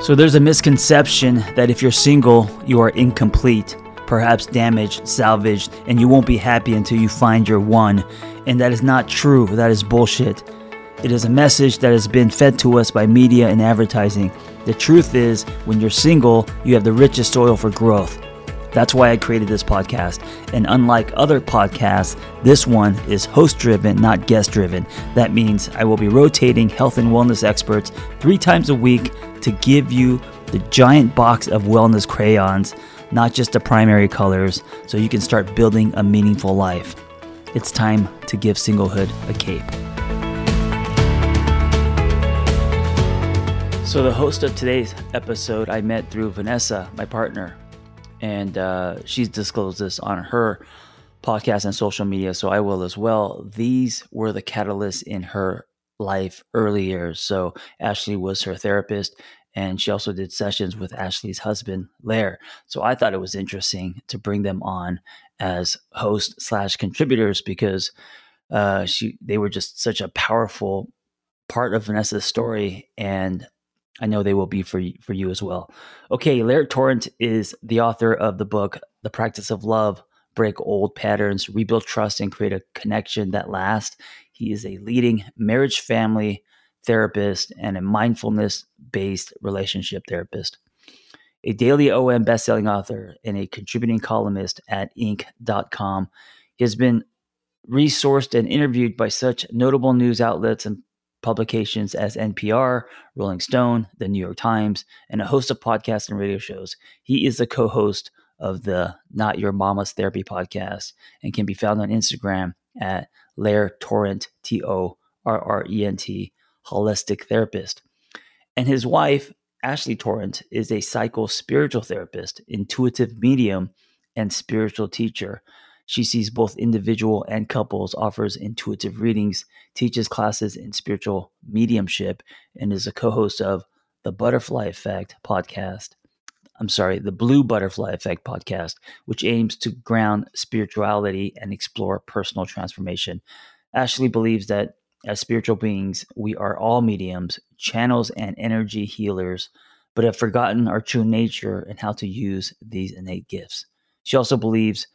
So there's a misconception that if you're single, you are incomplete, perhaps damaged, salvaged, and you won't be happy until you find your one. And that is not true. That is bullshit. It is a message that has been fed to us by media and advertising. The truth is, when you're single, you have the richest soil for growth. That's why I created this podcast. And unlike other podcasts, this one is host driven, not guest driven. That means I will be rotating health and wellness experts three times a week to give you the giant box of wellness crayons, not just the primary colors, so you can start building a meaningful life. It's time to give singlehood a cape. So, the host of today's episode I met through Vanessa, my partner, and uh, she's disclosed this on her podcast and social media, so I will as well. These were the catalysts in her life early years. So Ashley was her therapist, and she also did sessions with Ashley's husband, Lair. So I thought it was interesting to bring them on as host slash contributors because uh, she they were just such a powerful part of Vanessa's story, and I know they will be for for you as well. Okay, Lair Torrent is the author of the book The Practice of Love: Break Old Patterns, Rebuild Trust, and Create a Connection That Lasts. He is a leading marriage, family therapist and a mindfulness based relationship therapist. A DailyOM bestselling author and a contributing columnist at Inc.com. He has been resourced and interviewed by such notable news outlets and publications as NPR, Rolling Stone, The New York Times, and a host of podcasts and radio shows. He is the co host of the Not Your Mama's Therapy podcast and can be found on Instagram at Lair Torrent, T O R R E N T, holistic therapist. And his wife, Ashley Torrent, is a psycho spiritual therapist, intuitive medium, and spiritual teacher. She sees both individual and couples, offers intuitive readings, teaches classes in spiritual mediumship, and is a co host of the Butterfly Effect podcast. I'm sorry, the Blue Butterfly Effect podcast, which aims to ground spirituality and explore personal transformation. Ashley believes that as spiritual beings, we are all mediums, channels, and energy healers, but have forgotten our true nature and how to use these innate gifts. She also believes,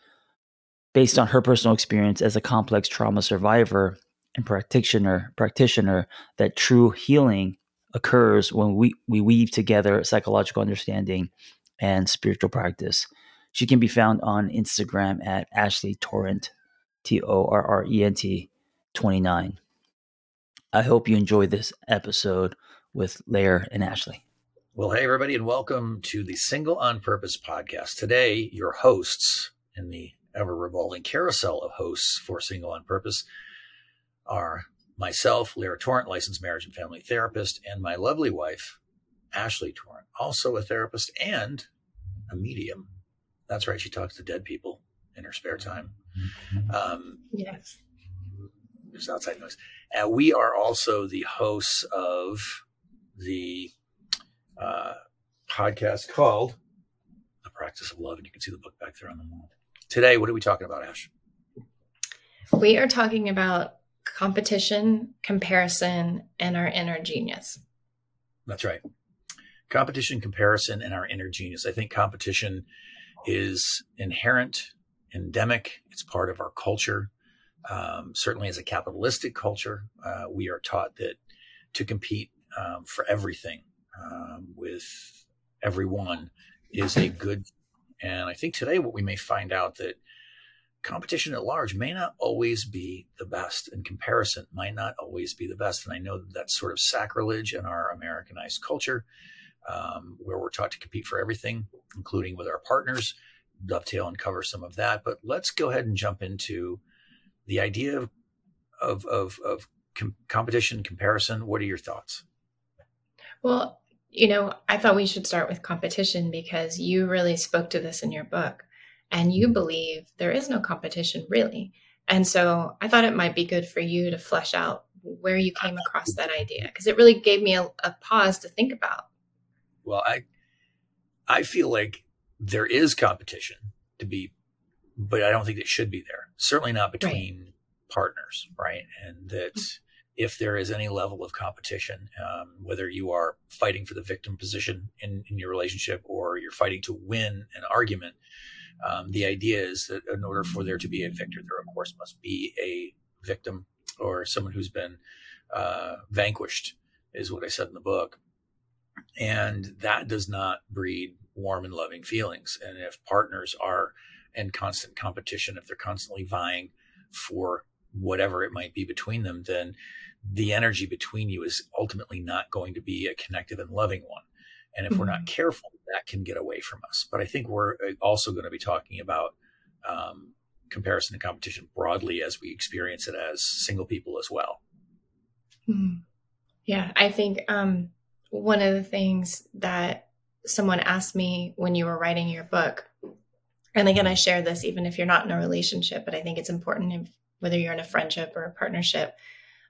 based on her personal experience as a complex trauma survivor and practitioner, practitioner, that true healing occurs when we, we weave together psychological understanding and spiritual practice. She can be found on Instagram at Ashley Torrent, T O R R E N T 29. I hope you enjoy this episode with Lair and Ashley. Well, hey, everybody, and welcome to the Single on Purpose podcast. Today, your hosts in the ever revolving carousel of hosts for Single on Purpose are myself, Lair Torrent, licensed marriage and family therapist, and my lovely wife, Ashley Torrent, also a therapist and a medium. That's right, she talks to dead people in her spare time. Mm-hmm. Um, yes. There's outside noise. And we are also the hosts of the uh, podcast called The Practice of Love. And you can see the book back there on the wall. Today, what are we talking about, Ash? We are talking about competition, comparison, and our inner genius. That's right. Competition, comparison, and our inner genius. I think competition is inherent, endemic. It's part of our culture. Um, certainly, as a capitalistic culture, uh, we are taught that to compete um, for everything um, with everyone is a good. And I think today, what we may find out that competition at large may not always be the best, and comparison might not always be the best. And I know that that's sort of sacrilege in our Americanized culture, um, where we're taught to compete for everything, including with our partners. Dovetail and cover some of that, but let's go ahead and jump into the idea of of of, of com- competition comparison. What are your thoughts? Well, you know, I thought we should start with competition because you really spoke to this in your book and you believe there is no competition really. And so I thought it might be good for you to flesh out where you came across that idea because it really gave me a, a pause to think about. Well, I I feel like there is competition to be, but I don't think it should be there. Certainly not between right. partners, right? And that mm-hmm if there is any level of competition, um, whether you are fighting for the victim position in, in, your relationship or you're fighting to win an argument, um, the idea is that in order for there to be a victor, there of course must be a victim or someone who's been uh, vanquished, is what I said in the book. And that does not breed warm and loving feelings. And if partners are in constant competition, if they're constantly vying for whatever it might be between them, then the energy between you is ultimately not going to be a connective and loving one. And if mm-hmm. we're not mm-hmm. careful, that can get away from us. But I think we're uh, also going to be talking about um, comparison and competition broadly as we experience it as single people as well. Mm-hmm. Yeah, I think um, one of the things that someone asked me when you were writing your book, and again, I share this even if you're not in a relationship, but I think it's important if, whether you're in a friendship or a partnership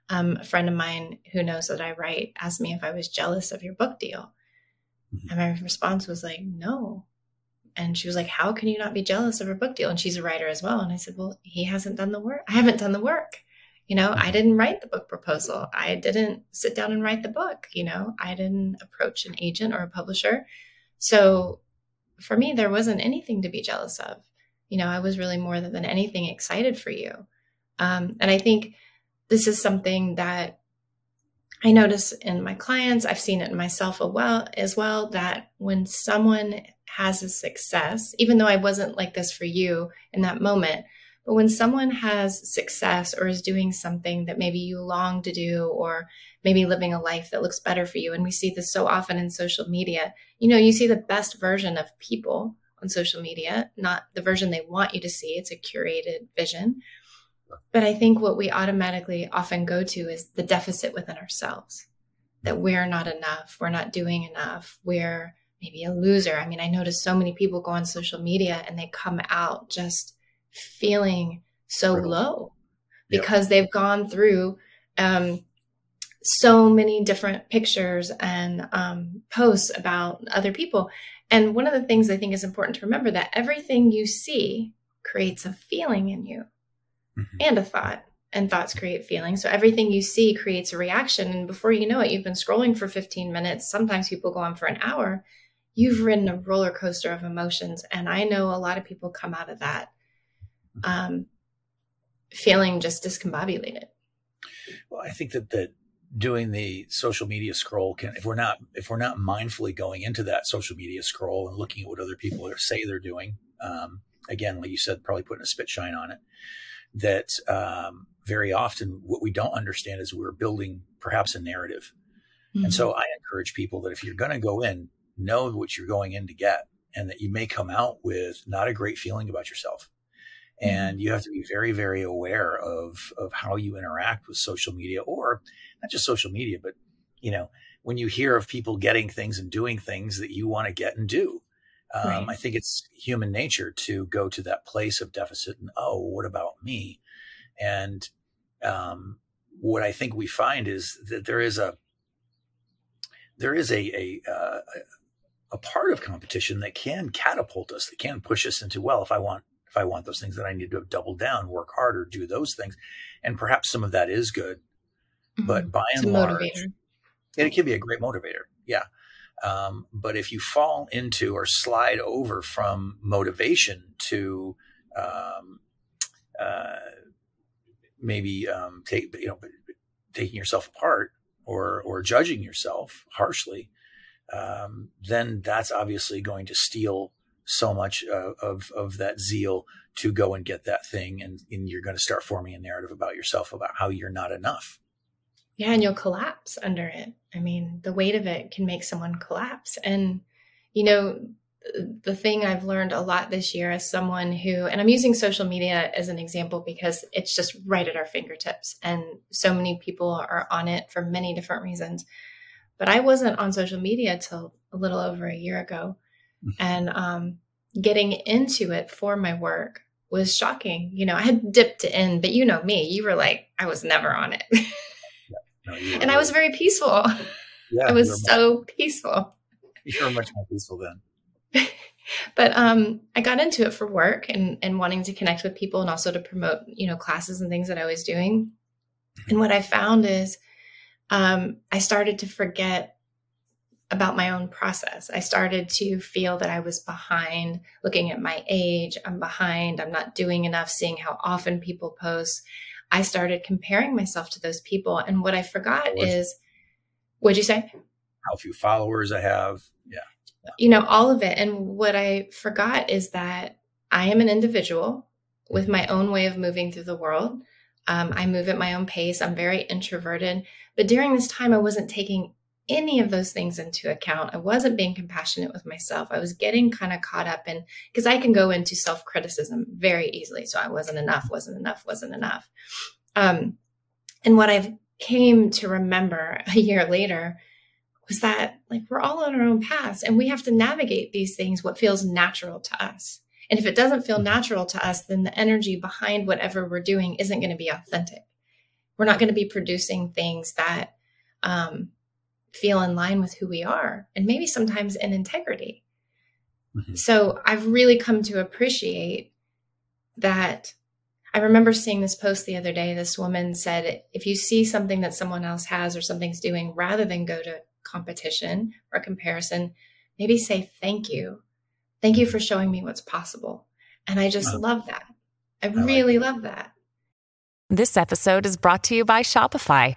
um, a friend of mine who knows that I write asked me if I was jealous of your book deal. Mm-hmm. And my response was like, no. And she was like, how can you not be jealous of her book deal? And she's a writer as well. And I said, well, he hasn't done the work. I haven't done the work. You know, I didn't write the book proposal. I didn't sit down and write the book. You know, I didn't approach an agent or a publisher. So for me, there wasn't anything to be jealous of. You know, I was really more than anything excited for you. Um, and I think this is something that I notice in my clients. I've seen it in myself as well that when someone has a success, even though I wasn't like this for you in that moment, but when someone has success or is doing something that maybe you long to do, or maybe living a life that looks better for you, and we see this so often in social media, you know, you see the best version of people on social media, not the version they want you to see. It's a curated vision. But I think what we automatically often go to is the deficit within ourselves that we're not enough, we're not doing enough, we're maybe a loser. I mean, I notice so many people go on social media and they come out just feeling so low because they've gone through um, so many different pictures and um, posts about other people. And one of the things I think is important to remember that everything you see creates a feeling in you mm-hmm. and a thought and thoughts create feelings. So everything you see creates a reaction. And before you know it, you've been scrolling for 15 minutes. Sometimes people go on for an hour. You've ridden a roller coaster of emotions. And I know a lot of people come out of that um, feeling just discombobulated. Well, I think that that doing the social media scroll can if we're not if we're not mindfully going into that social media scroll and looking at what other people are, say they're doing um, again like you said probably putting a spit shine on it that um, very often what we don't understand is we're building perhaps a narrative. Mm-hmm. And so mm-hmm. I encourage people that if you're going to go in, know what you're going in to get and that you may come out with not a great feeling about yourself. Mm-hmm. And you have to be very, very aware of, of how you interact with social media or not just social media, but, you know, when you hear of people getting things and doing things that you want to get and do, um, right. I think it's human nature to go to that place of deficit and, oh, what about me? And um, what I think we find is that there is a there is a a, uh, a part of competition that can catapult us, that can push us into well, if I want if I want those things, then I need to double down, work harder, do those things, and perhaps some of that is good, mm-hmm. but by and large, motivator. it can be a great motivator. Yeah. Um, but if you fall into or slide over from motivation to um, uh, maybe um, take you know taking yourself apart or or judging yourself harshly, um, then that's obviously going to steal so much uh, of of that zeal to go and get that thing, and, and you're going to start forming a narrative about yourself about how you're not enough. Yeah, and you'll collapse under it. I mean, the weight of it can make someone collapse. And, you know, the thing I've learned a lot this year as someone who, and I'm using social media as an example because it's just right at our fingertips. And so many people are on it for many different reasons. but I wasn't on social media till a little over a year ago. Mm-hmm. And um, getting into it for my work was shocking. You know, I had dipped in, but you know me, you were like, I was never on it. no, and I was very peaceful. Yeah, I was so much, peaceful. You were much more peaceful then. but um, I got into it for work and, and wanting to connect with people and also to promote, you know, classes and things that I was doing. And mm-hmm. what I found is um, I started to forget about my own process. I started to feel that I was behind, looking at my age. I'm behind. I'm not doing enough, seeing how often people post. I started comparing myself to those people. And what I forgot is, what'd you say? How few followers I have. Yeah. You know, all of it. And what I forgot is that I am an individual with my own way of moving through the world. Um, I move at my own pace. I'm very introverted. But during this time, I wasn't taking any of those things into account. I wasn't being compassionate with myself. I was getting kind of caught up in because I can go into self criticism very easily. So I wasn't enough, wasn't enough, wasn't enough. Um, and what I've came to remember a year later was that like we're all on our own paths and we have to navigate these things what feels natural to us. And if it doesn't feel natural to us, then the energy behind whatever we're doing isn't going to be authentic. We're not going to be producing things that um, feel in line with who we are and maybe sometimes in integrity. Mm-hmm. So I've really come to appreciate that. I remember seeing this post the other day. This woman said, if you see something that someone else has or something's doing, rather than go to competition or comparison, maybe say thank you. Thank you for showing me what's possible. And I just wow. love that. I, I really like love that. This episode is brought to you by Shopify.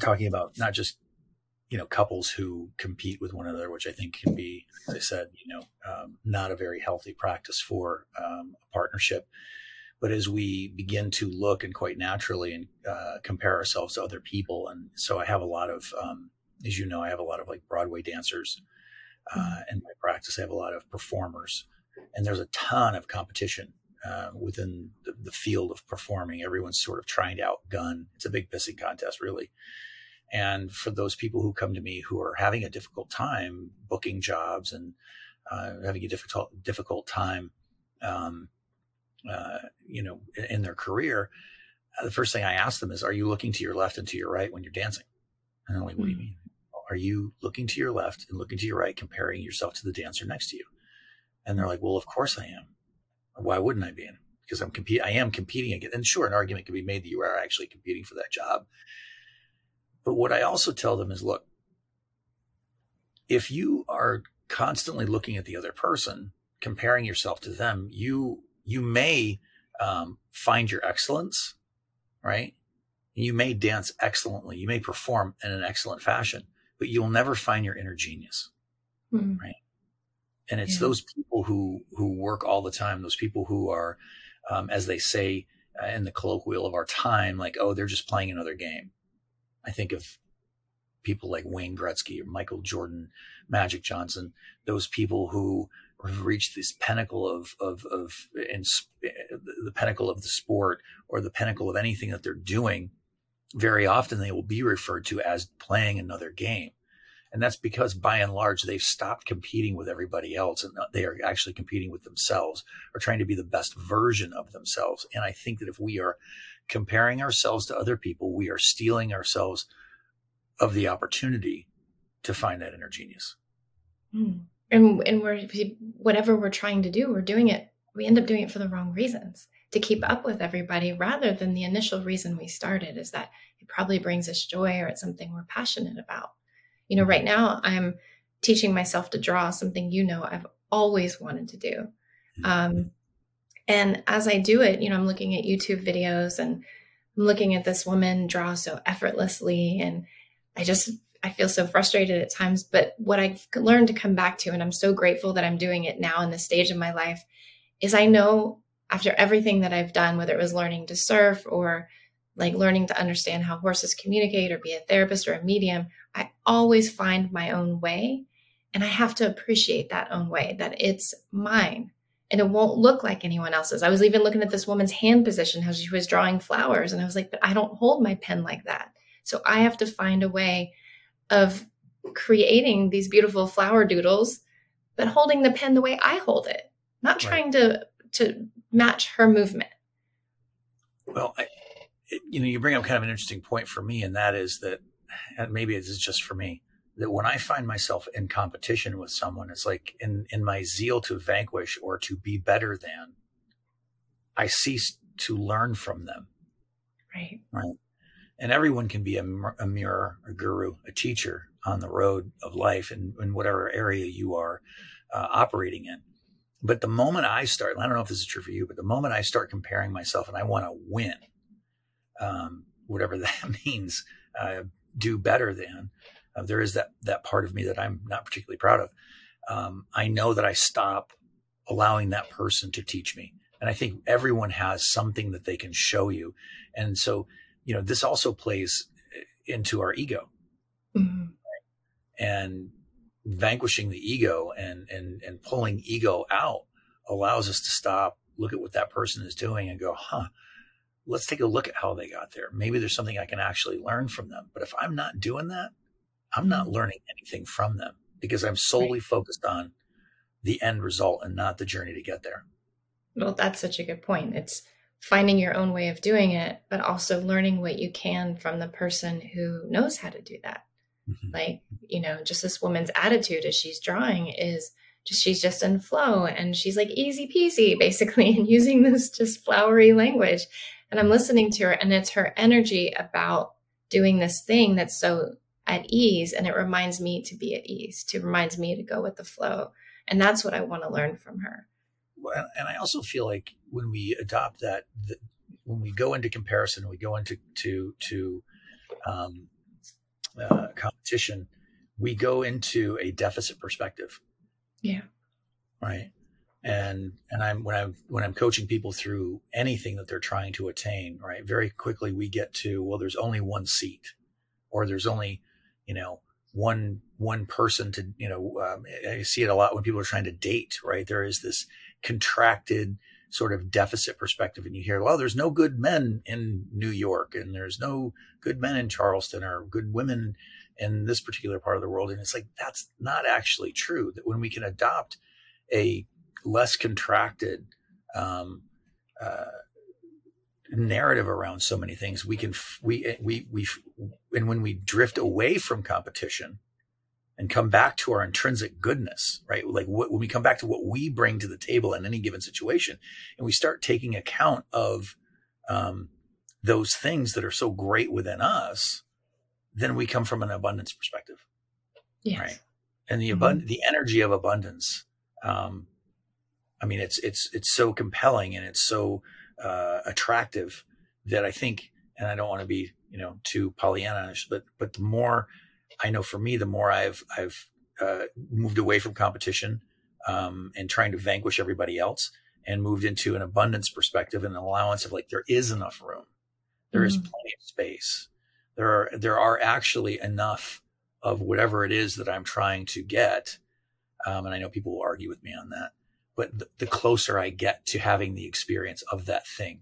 talking about not just you know couples who compete with one another, which I think can be, as I said, you know, um, not a very healthy practice for um, a partnership. But as we begin to look and quite naturally and uh, compare ourselves to other people, and so I have a lot of, um, as you know, I have a lot of like Broadway dancers uh, mm-hmm. in my practice. I have a lot of performers, and there's a ton of competition uh, within the, the, field of performing. Everyone's sort of trying to outgun. It's a big pissing contest, really. And for those people who come to me who are having a difficult time booking jobs and uh, having a difficult difficult time, um, uh, you know, in, their career, uh, the first thing I ask them is, "Are you looking to your left and to your right when you're dancing?" And I'm like, "What do you hmm. mean?" Are you looking to your left and looking to your right, comparing yourself to the dancer next to you? And they're like, "Well, of course I am." Why wouldn't I be in? Because I'm compete. I am competing again. And sure, an argument can be made that you are actually competing for that job. But what I also tell them is, look, if you are constantly looking at the other person, comparing yourself to them, you you may um, find your excellence, right? You may dance excellently. You may perform in an excellent fashion, but you'll never find your inner genius, mm-hmm. right? And it's yeah. those people who who work all the time those people who are um, as they say uh, in the colloquial of our time like oh they're just playing another game i think of people like wayne gretzky or michael jordan magic johnson those people who have reached this pinnacle of of of in, the pinnacle of the sport or the pinnacle of anything that they're doing very often they will be referred to as playing another game and that's because by and large, they've stopped competing with everybody else and they are actually competing with themselves or trying to be the best version of themselves. And I think that if we are comparing ourselves to other people, we are stealing ourselves of the opportunity to find that inner genius. Mm. And, and we're, whatever we're trying to do, we're doing it, we end up doing it for the wrong reasons to keep up with everybody rather than the initial reason we started is that it probably brings us joy or it's something we're passionate about. You know, right now I'm teaching myself to draw something you know I've always wanted to do. Mm-hmm. Um, and as I do it, you know, I'm looking at YouTube videos and I'm looking at this woman draw so effortlessly. And I just, I feel so frustrated at times. But what I've learned to come back to, and I'm so grateful that I'm doing it now in this stage of my life, is I know after everything that I've done, whether it was learning to surf or like learning to understand how horses communicate or be a therapist or a medium, I always find my own way. And I have to appreciate that own way, that it's mine and it won't look like anyone else's. I was even looking at this woman's hand position, how she was drawing flowers. And I was like, but I don't hold my pen like that. So I have to find a way of creating these beautiful flower doodles, but holding the pen the way I hold it, not trying right. to to match her movement. Well, I, you know, you bring up kind of an interesting point for me, and that is that, and maybe it's just for me, that when I find myself in competition with someone, it's like in, in my zeal to vanquish or to be better than, I cease to learn from them. Right. Right. And everyone can be a, a mirror, a guru, a teacher on the road of life in, in whatever area you are uh, operating in. But the moment I start, I don't know if this is true for you, but the moment I start comparing myself and I want to win, um, whatever that means, uh, do better than. Uh, there is that that part of me that I'm not particularly proud of. Um, I know that I stop allowing that person to teach me, and I think everyone has something that they can show you, and so you know this also plays into our ego, mm-hmm. and vanquishing the ego and and and pulling ego out allows us to stop, look at what that person is doing, and go, huh let's take a look at how they got there. Maybe there's something I can actually learn from them. But if I'm not doing that, I'm not mm-hmm. learning anything from them because I'm solely right. focused on the end result and not the journey to get there. Well, that's such a good point. It's finding your own way of doing it, but also learning what you can from the person who knows how to do that. Mm-hmm. Like, you know, just this woman's attitude as she's drawing is just she's just in flow and she's like easy peasy basically and using this just flowery language and I'm listening to her, and it's her energy about doing this thing that's so at ease. And it reminds me to be at ease, to reminds me to go with the flow. And that's what I want to learn from her. Well, and I also feel like when we adopt that, the, when we go into comparison, we go into to to um, uh, competition, we go into a deficit perspective. Yeah. Right and and I'm when I'm when I'm coaching people through anything that they're trying to attain, right? Very quickly we get to well, there's only one seat, or there's only you know one one person to you know um, I see it a lot when people are trying to date, right? There is this contracted sort of deficit perspective, and you hear, well, there's no good men in New York, and there's no good men in Charleston, or good women in this particular part of the world, and it's like that's not actually true. That when we can adopt a less contracted um, uh, narrative around so many things. We can we we we and when we drift away from competition and come back to our intrinsic goodness, right? Like what, when we come back to what we bring to the table in any given situation, and we start taking account of um, those things that are so great within us, then we come from an abundance perspective, yes. right? And the mm-hmm. the energy of abundance um, I mean, it's it's it's so compelling and it's so uh, attractive that I think, and I don't want to be you know too Pollyannish, but but the more I know for me, the more I've I've uh, moved away from competition um, and trying to vanquish everybody else, and moved into an abundance perspective and an allowance of like there is enough room, there mm-hmm. is plenty of space, there are there are actually enough of whatever it is that I'm trying to get, um, and I know people will argue with me on that but the closer I get to having the experience of that thing.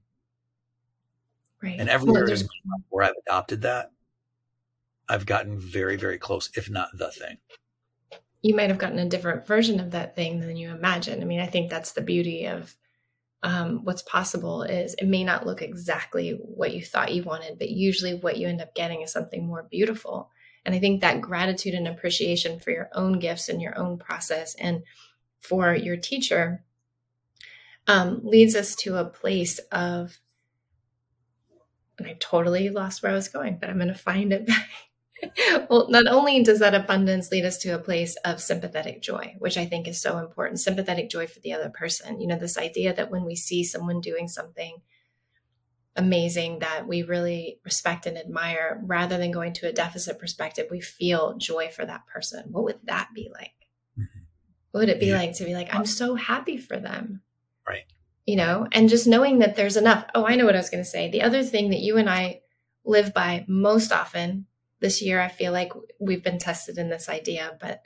Right. And everywhere well, where I've adopted that, I've gotten very, very close, if not the thing. You might have gotten a different version of that thing than you imagine. I mean, I think that's the beauty of um, what's possible is it may not look exactly what you thought you wanted, but usually what you end up getting is something more beautiful. And I think that gratitude and appreciation for your own gifts and your own process and for your teacher um, leads us to a place of, and I totally lost where I was going, but I'm going to find it back. well, not only does that abundance lead us to a place of sympathetic joy, which I think is so important, sympathetic joy for the other person. You know, this idea that when we see someone doing something amazing that we really respect and admire rather than going to a deficit perspective we feel joy for that person what would that be like. What would it be yeah. like to be like i'm so happy for them right you know and just knowing that there's enough oh i know what i was going to say the other thing that you and i live by most often this year i feel like we've been tested in this idea but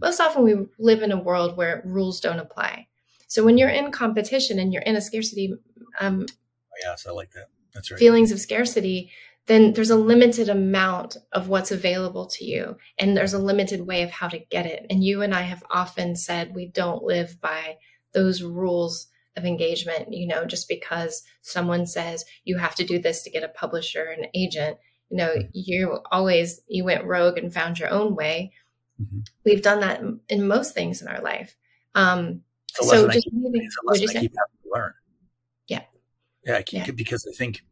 most often we live in a world where rules don't apply so when you're in competition and you're in a scarcity um, yes, I like that. That's right. Feelings of scarcity, then there's a limited amount of what's available to you, and there's a limited way of how to get it. And you and I have often said we don't live by those rules of engagement. You know, just because someone says you have to do this to get a publisher an agent, you know, you always you went rogue and found your own way. Mm-hmm. We've done that in most things in our life. Um, so just keep, moving, what you say? learn. Yeah, yeah. because I think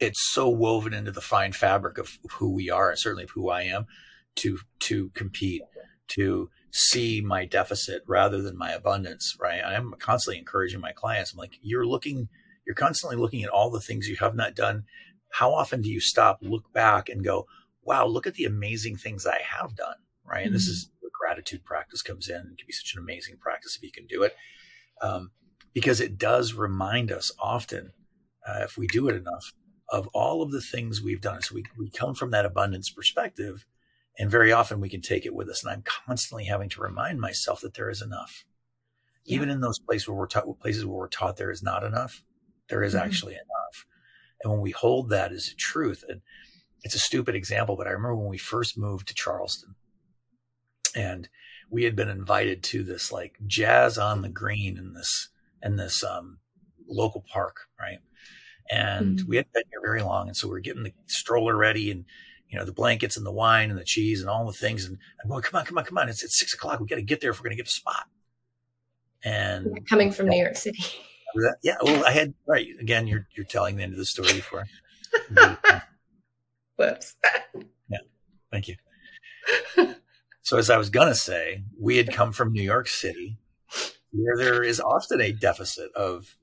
it's so woven into the fine fabric of who we are, and certainly of who I am, to to compete, to see my deficit rather than my abundance. Right? I'm constantly encouraging my clients. I'm like, you're looking, you're constantly looking at all the things you have not done. How often do you stop, look back, and go, "Wow, look at the amazing things I have done." Right? Mm-hmm. And this mm-hmm. is where gratitude practice comes in. It can be such an amazing practice if you can do it, um, because it does remind us often uh, if we do it enough, of all of the things we've done. So we, we come from that abundance perspective, and very often we can take it with us. And I'm constantly having to remind myself that there is enough. Yeah. Even in those places where we're taught places where we're taught there is not enough, there is mm-hmm. actually enough. And when we hold that as a truth, and it's a stupid example, but I remember when we first moved to Charleston and we had been invited to this like jazz on the green in this in this um, local park, right? And mm-hmm. we hadn't been here very long. And so we are getting the stroller ready and, you know, the blankets and the wine and the cheese and all the things. And I'm going, come on, come on, come on. It's at six o'clock. We got to get there if we're going to get a spot. And coming from New York City. Yeah. Well, I had, right. Again, you're, you're telling the end of the story before. Whoops. Yeah. Thank you. So as I was going to say, we had come from New York City where there is often a deficit of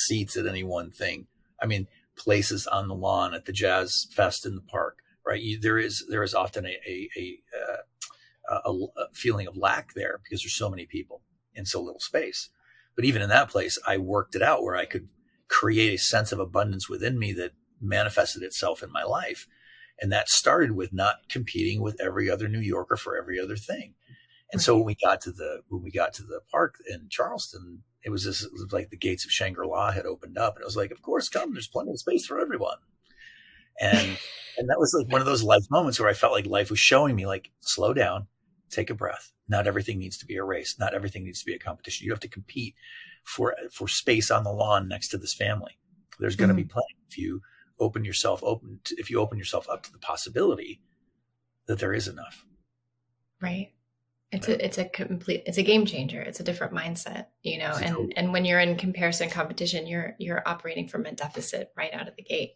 seats at any one thing. I mean, places on the lawn at the jazz fest in the park, right? You, there is there is often a a, a, uh, a, a feeling of lack there because there's so many people in so little space. But even in that place, I worked it out where I could create a sense of abundance within me that manifested itself in my life. And that started with not competing with every other New Yorker for every other thing. And right. so when we got to the when we got to the park in Charleston, it was just it was like the gates of Shangri La had opened up, and it was like, of course, come. There's plenty of space for everyone. And and that was like one of those life moments where I felt like life was showing me, like, slow down, take a breath. Not everything needs to be a race. Not everything needs to be a competition. You have to compete for for space on the lawn next to this family. There's going to mm-hmm. be plenty if you open yourself open to, if you open yourself up to the possibility that there is enough. Right it's a it's a complete it's a game changer. It's a different mindset you know and and when you're in comparison competition you're you're operating from a deficit right out of the gate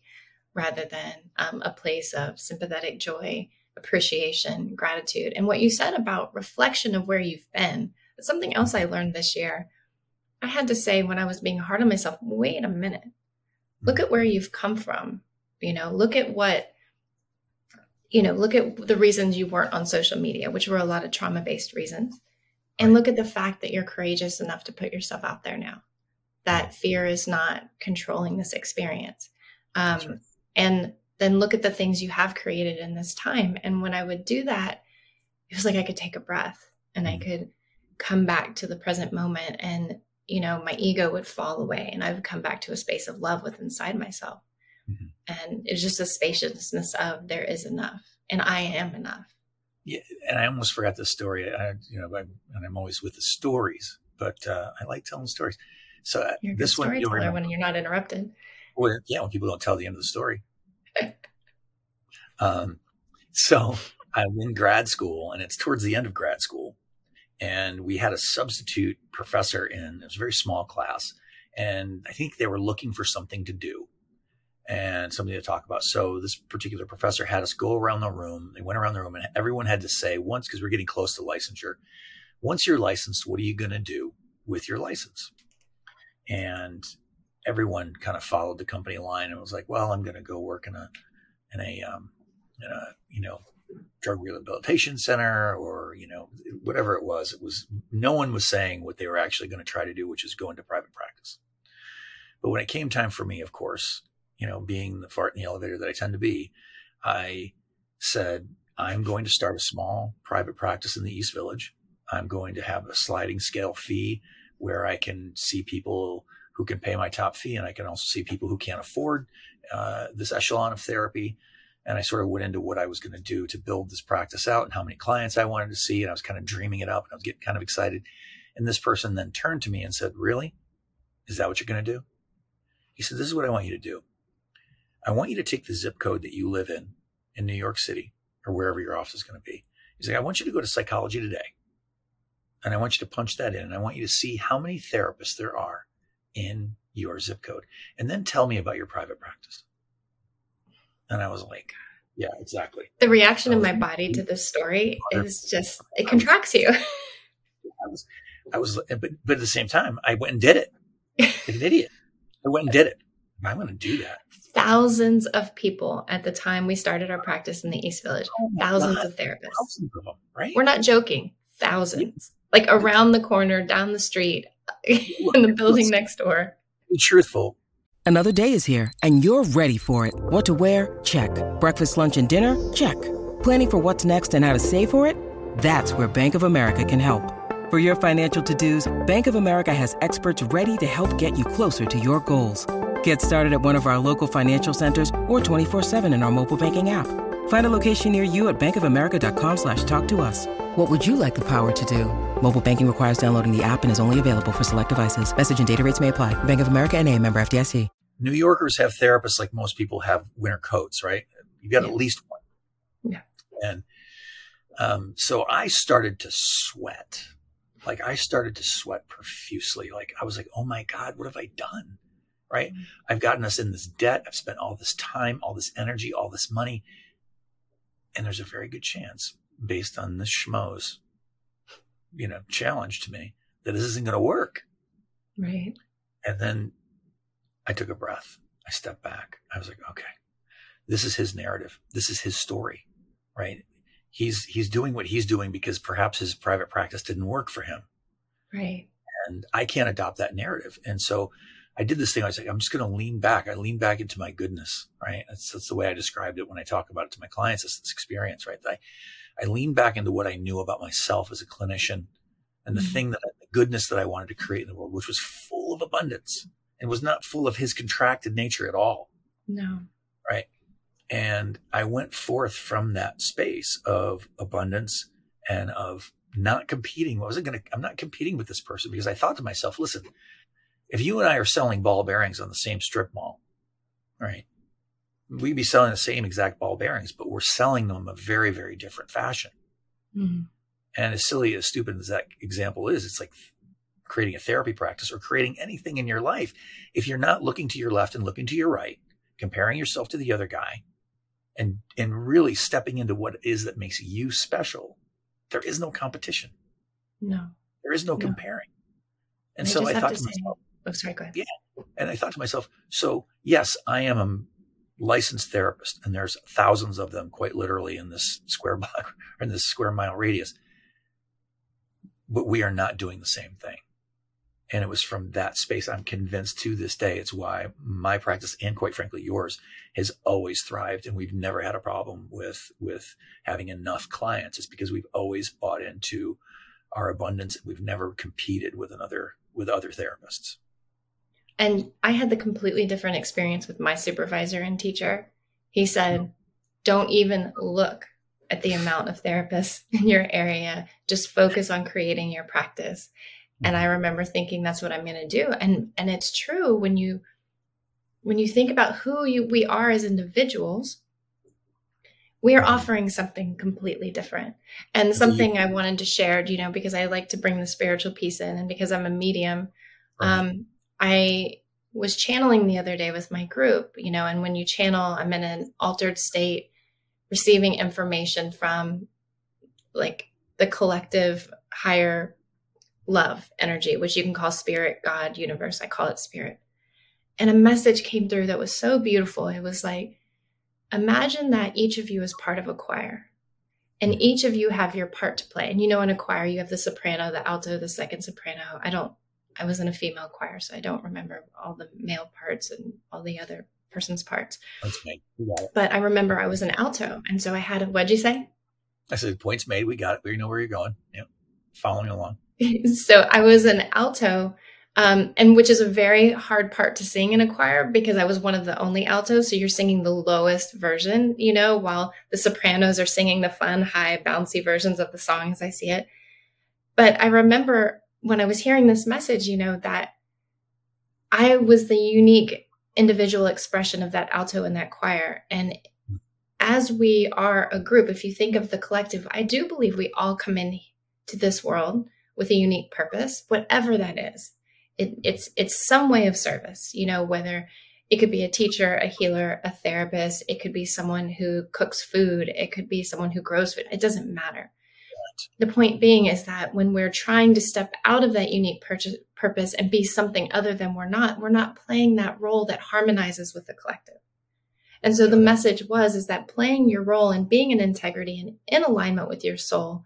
rather than um, a place of sympathetic joy appreciation gratitude. And what you said about reflection of where you've been something else i learned this year. I had to say when i was being hard on myself wait a minute. Look at where you've come from. You know look at what you know, look at the reasons you weren't on social media, which were a lot of trauma based reasons, and look at the fact that you're courageous enough to put yourself out there now. That fear is not controlling this experience. Um, right. And then look at the things you have created in this time. And when I would do that, it was like I could take a breath and I mm-hmm. could come back to the present moment and you know my ego would fall away and i would come back to a space of love with inside myself. And it's just a spaciousness of there is enough and I am enough. Yeah. And I almost forgot the story. I, you know, I'm, and I'm always with the stories, but uh, I like telling stories. So uh, you're this one, you when you're not interrupted. Well, yeah, when people don't tell the end of the story. um, so I'm in grad school, and it's towards the end of grad school, and we had a substitute professor in. It was a very small class, and I think they were looking for something to do and something to talk about. So this particular professor had us go around the room. They went around the room and everyone had to say once, because we're getting close to licensure, once you're licensed, what are you going to do with your license? And everyone kind of followed the company line and was like, well, I'm going to go work in a, in a, um, in a, you know, drug rehabilitation center or, you know, whatever it was. It was, no one was saying what they were actually going to try to do, which is go into private practice. But when it came time for me, of course, you know, being the fart in the elevator that I tend to be, I said, I'm going to start a small private practice in the East Village. I'm going to have a sliding scale fee where I can see people who can pay my top fee, and I can also see people who can't afford uh, this echelon of therapy. And I sort of went into what I was going to do to build this practice out and how many clients I wanted to see. And I was kind of dreaming it up and I was getting kind of excited. And this person then turned to me and said, Really? Is that what you're going to do? He said, This is what I want you to do. I want you to take the zip code that you live in in New York City or wherever your office is going to be. He's like, I want you to go to psychology today. And I want you to punch that in. And I want you to see how many therapists there are in your zip code. And then tell me about your private practice. And I was like, yeah, exactly. The reaction in my body to this story is just, it contracts you. I was, I was, but, but at the same time, I went and did it like an idiot. I went and did it. I'm going to do that. Thousands of people at the time we started our practice in the East Village. Oh thousands God. of therapists. Thousands of them, right? We're not joking. Thousands. Yeah. Like around the corner, down the street, in the building next door. Be truthful. Another day is here, and you're ready for it. What to wear? Check. Breakfast, lunch, and dinner? Check. Planning for what's next and how to save for it? That's where Bank of America can help. For your financial to-dos, Bank of America has experts ready to help get you closer to your goals. Get started at one of our local financial centers or 24-7 in our mobile banking app. Find a location near you at bankofamerica.com slash talk to us. What would you like the power to do? Mobile banking requires downloading the app and is only available for select devices. Message and data rates may apply. Bank of America and a member FDIC. New Yorkers have therapists like most people have winter coats, right? You've got yeah. at least one. Yeah. And um, so I started to sweat like I started to sweat profusely. Like I was like, oh my God, what have I done? Right. Mm-hmm. I've gotten us in this debt. I've spent all this time, all this energy, all this money. And there's a very good chance based on this schmoes, you know, challenge to me that this isn't going to work. Right. And then I took a breath. I stepped back. I was like, okay, this is his narrative. This is his story, right? he's he's doing what he's doing because perhaps his private practice didn't work for him. Right. And I can't adopt that narrative. And so I did this thing. I was like, I'm just going to lean back. I lean back into my goodness. Right. That's, that's the way I described it when I talk about it to my clients. It's this experience, right? I, I lean back into what I knew about myself as a clinician and the mm-hmm. thing that the goodness that I wanted to create in the world, which was full of abundance and was not full of his contracted nature at all. No. Right. And I went forth from that space of abundance and of not competing. I wasn't going to, I'm not competing with this person because I thought to myself, listen, if you and I are selling ball bearings on the same strip mall, right? We'd be selling the same exact ball bearings, but we're selling them a very, very different fashion. Mm-hmm. And as silly as stupid as that example is, it's like creating a therapy practice or creating anything in your life. If you're not looking to your left and looking to your right, comparing yourself to the other guy, and and really stepping into what it is that makes you special, there is no competition. No. There is no, no. comparing. And, and so I, I thought to, to myself, oh, sorry, go ahead. Yeah. And I thought to myself, so yes, I am a licensed therapist, and there's thousands of them quite literally in this square block or in this square mile radius. But we are not doing the same thing. And it was from that space, I'm convinced to this day, it's why my practice and quite frankly yours has always thrived. And we've never had a problem with, with having enough clients. It's because we've always bought into our abundance. And we've never competed with another, with other therapists. And I had the completely different experience with my supervisor and teacher. He said, don't even look at the amount of therapists in your area. Just focus on creating your practice. And I remember thinking that's what I'm going to do. And and it's true when you when you think about who you we are as individuals, we are offering something completely different. And something I wanted to share, you know, because I like to bring the spiritual piece in and because I'm a medium, um, I was channeling the other day with my group, you know, and when you channel, I'm in an altered state, receiving information from like the collective higher love energy, which you can call spirit, God, universe. I call it spirit. And a message came through that was so beautiful. It was like, imagine that each of you is part of a choir and mm. each of you have your part to play. And you know, in a choir, you have the soprano, the alto, the second soprano. I don't, I was in a female choir, so I don't remember all the male parts and all the other person's parts. But I remember I was an alto. And so I had a, what'd you say? I said, points made. We got it. We know where you're going. Yep. Following along. so I was an alto um, and which is a very hard part to sing in a choir because I was one of the only altos. So you're singing the lowest version, you know, while the sopranos are singing the fun, high, bouncy versions of the song as I see it. But I remember when I was hearing this message, you know, that I was the unique individual expression of that alto in that choir. And as we are a group, if you think of the collective, I do believe we all come in to this world with a unique purpose, whatever that is it, it's it's some way of service you know whether it could be a teacher a healer a therapist it could be someone who cooks food it could be someone who grows food it doesn't matter the point being is that when we're trying to step out of that unique purchase, purpose and be something other than we're not we're not playing that role that harmonizes with the collective and so the message was is that playing your role and being in integrity and in alignment with your soul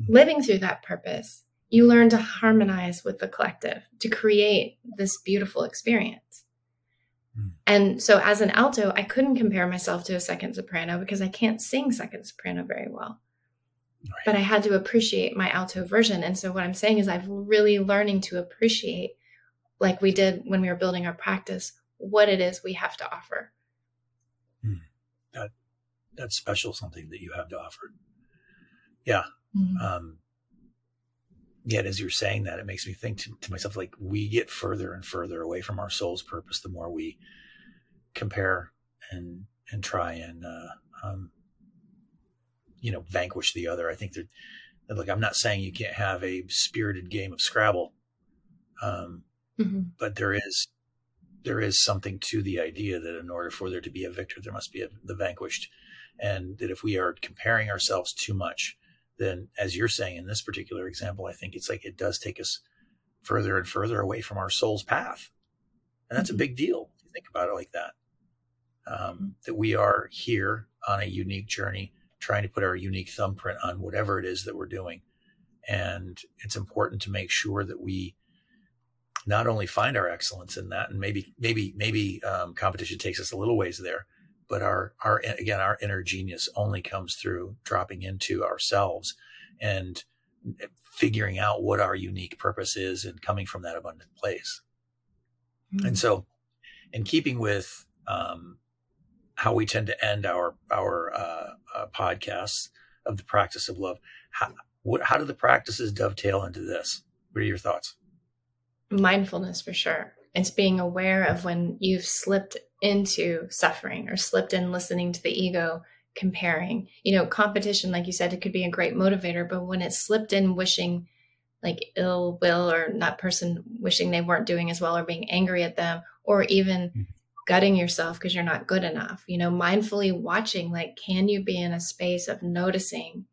mm-hmm. living through that purpose you learn to harmonize with the collective to create this beautiful experience. Mm. And so, as an alto, I couldn't compare myself to a second soprano because I can't sing second soprano very well. Right. But I had to appreciate my alto version. And so, what I'm saying is, I'm really learning to appreciate, like we did when we were building our practice, what it is we have to offer. Mm. That that's special, something that you have to offer. Yeah. Mm-hmm. Um, yet as you're saying that, it makes me think to, to, myself, like we get further and further away from our soul's purpose, the more we compare and, and try and, uh, um, you know, vanquish the other. I think that, like, I'm not saying you can't have a spirited game of Scrabble. Um, mm-hmm. but there is, there is something to the idea that in order for there to be a victor, there must be a, the vanquished. And that if we are comparing ourselves too much, then as you're saying in this particular example, I think it's like it does take us further and further away from our soul's path. And that's mm-hmm. a big deal if you think about it like that. Um, that we are here on a unique journey, trying to put our unique thumbprint on whatever it is that we're doing. And it's important to make sure that we not only find our excellence in that, and maybe, maybe, maybe um, competition takes us a little ways there, but our our again our inner genius only comes through dropping into ourselves and figuring out what our unique purpose is and coming from that abundant place mm-hmm. and so in keeping with um, how we tend to end our our uh, uh, podcasts of the practice of love. How, what, how do the practices dovetail into this? What are your thoughts? Mindfulness for sure. It's being aware of when you've slipped into suffering or slipped in listening to the ego comparing. You know competition like you said it could be a great motivator but when it slipped in wishing like ill will or that person wishing they weren't doing as well or being angry at them or even mm-hmm. Gutting yourself because you're not good enough you know mindfully watching like can you be in a space of noticing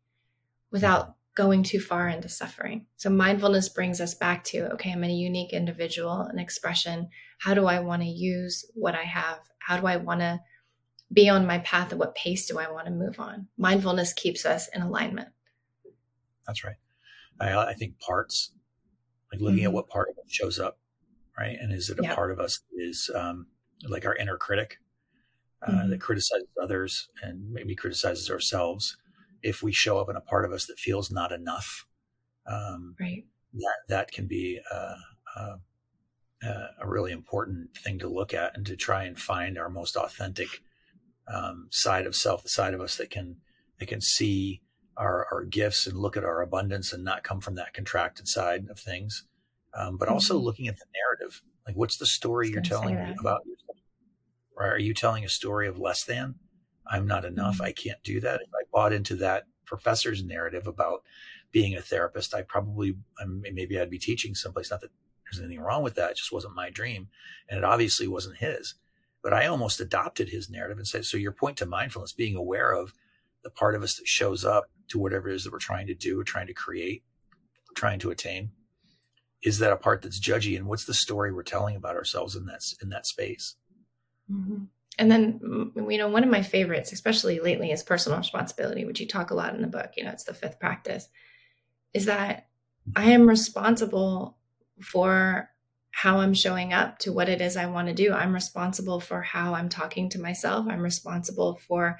without going too far into suffering. So mindfulness brings us back to okay, I'm a unique individual, an expression. How do I want to use what I have? How do I want to be on my path? At what pace do I want to move on? Mindfulness keeps us in alignment. That's right. I, I think parts, like looking mm-hmm. at what part of it shows up, right? And is it a part of us is um, like our inner critic uh, mm-hmm. that criticizes others and maybe criticizes ourselves if we show up in a part of us that feels not enough, um, right. that that can be a, a, a, really important thing to look at and to try and find our most authentic um, side of self, the side of us that can that can see our, our gifts and look at our abundance and not come from that contracted side of things. Um, but mm-hmm. also looking at the narrative, like what's the story you're telling about yourself? Right? Are you telling a story of less than? I'm not enough. Mm-hmm. I can't do that. If I bought into that professor's narrative about being a therapist, I probably, maybe I'd be teaching someplace. Not that there's anything wrong with that. It just wasn't my dream. And it obviously wasn't his. But I almost adopted his narrative and said, so your point to mindfulness, being aware of the part of us that shows up to whatever it is that we're trying to do, or trying to create, trying to attain. is that a part that's judgy and what's the story we're telling about ourselves in that in that space mm-hmm. and then mm, you know one of my favorites especially lately is personal responsibility which you talk a lot in the book you know it's the fifth practice is that i am responsible for how i'm showing up to what it is i want to do i'm responsible for how i'm talking to myself i'm responsible for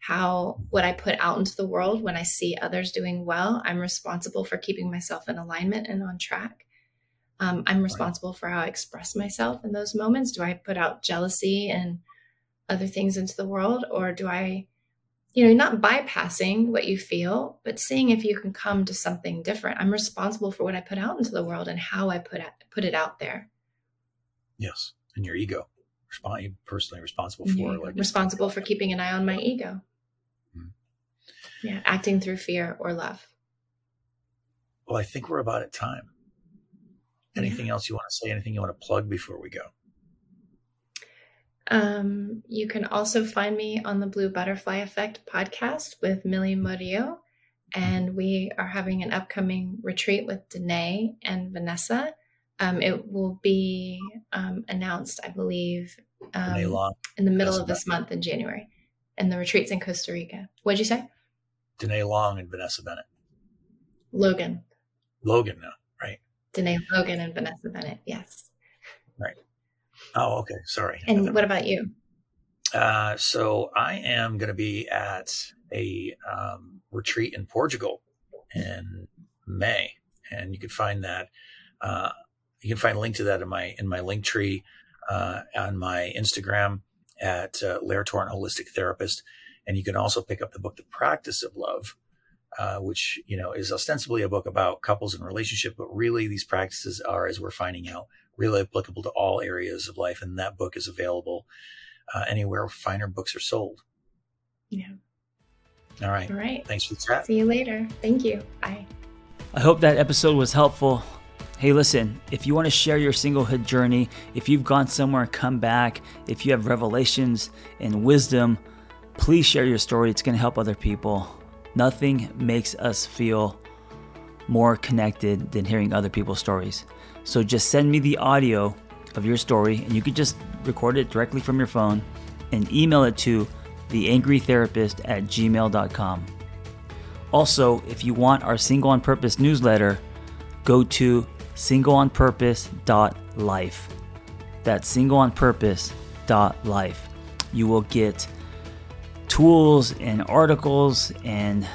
how what I put out into the world when I see others doing well, I'm responsible for keeping myself in alignment and on track. Um, I'm responsible for how I express myself in those moments. Do I put out jealousy and other things into the world, or do I, you know, not bypassing what you feel, but seeing if you can come to something different? I'm responsible for what I put out into the world and how I put it, put it out there. Yes, and your ego, personally responsible for, yeah, like responsible for keeping an eye on my ego. Mm-hmm. Yeah, acting through fear or love. Well, I think we're about at time. Anything yeah. else you want to say? Anything you want to plug before we go? Um, you can also find me on the Blue Butterfly Effect podcast with Millie Murillo. And we are having an upcoming retreat with Danae and Vanessa. Um, it will be um, announced, I believe, um, in the middle of this month in January. And the retreat's in Costa Rica. What'd you say? Danae Long and Vanessa Bennett. Logan. Logan now. Danae Logan and Vanessa Bennett. Yes. Right. Oh, okay. Sorry. And what about you? Uh, so I am going to be at a um, retreat in Portugal in May, and you can find that. Uh, you can find a link to that in my in my link tree uh, on my Instagram at uh, Lair Torrent Holistic Therapist, and you can also pick up the book The Practice of Love, uh, which you know is ostensibly a book about couples and relationship, but really these practices are, as we're finding out, really applicable to all areas of life. And that book is available uh, anywhere finer books are sold. Yeah. All right. All right. Thanks for the chat. See you later. Thank you. Bye. I hope that episode was helpful. Hey, listen, if you want to share your singlehood journey, if you've gone somewhere and come back, if you have revelations and wisdom, please share your story. It's going to help other people. Nothing makes us feel more connected than hearing other people's stories. So just send me the audio of your story, and you can just record it directly from your phone and email it to theangrytherapist at gmail.com. Also, if you want our Single on Purpose newsletter, go to singleonpurpose.life. That's singleonpurpose.life. You will get tools and articles and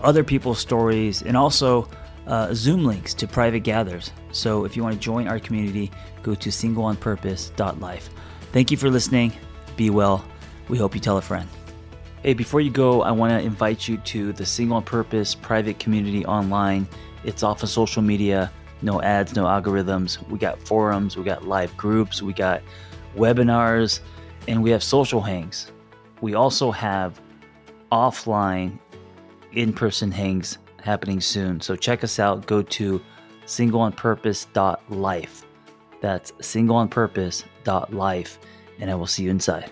other people's stories, and also uh, Zoom links to private gathers. So if you want to join our community, go to singleonpurpose.life. Thank you for listening. Be well. We hope you tell a friend. Hey, before you go, I want to invite you to the Single on Purpose private community online. It's off of social media, no ads, no algorithms. We got forums, we got live groups, we got webinars, and we have social hangs we also have offline in person hangs happening soon. So check us out. Go to singleonpurpose.life. That's singleonpurpose.life. And I will see you inside.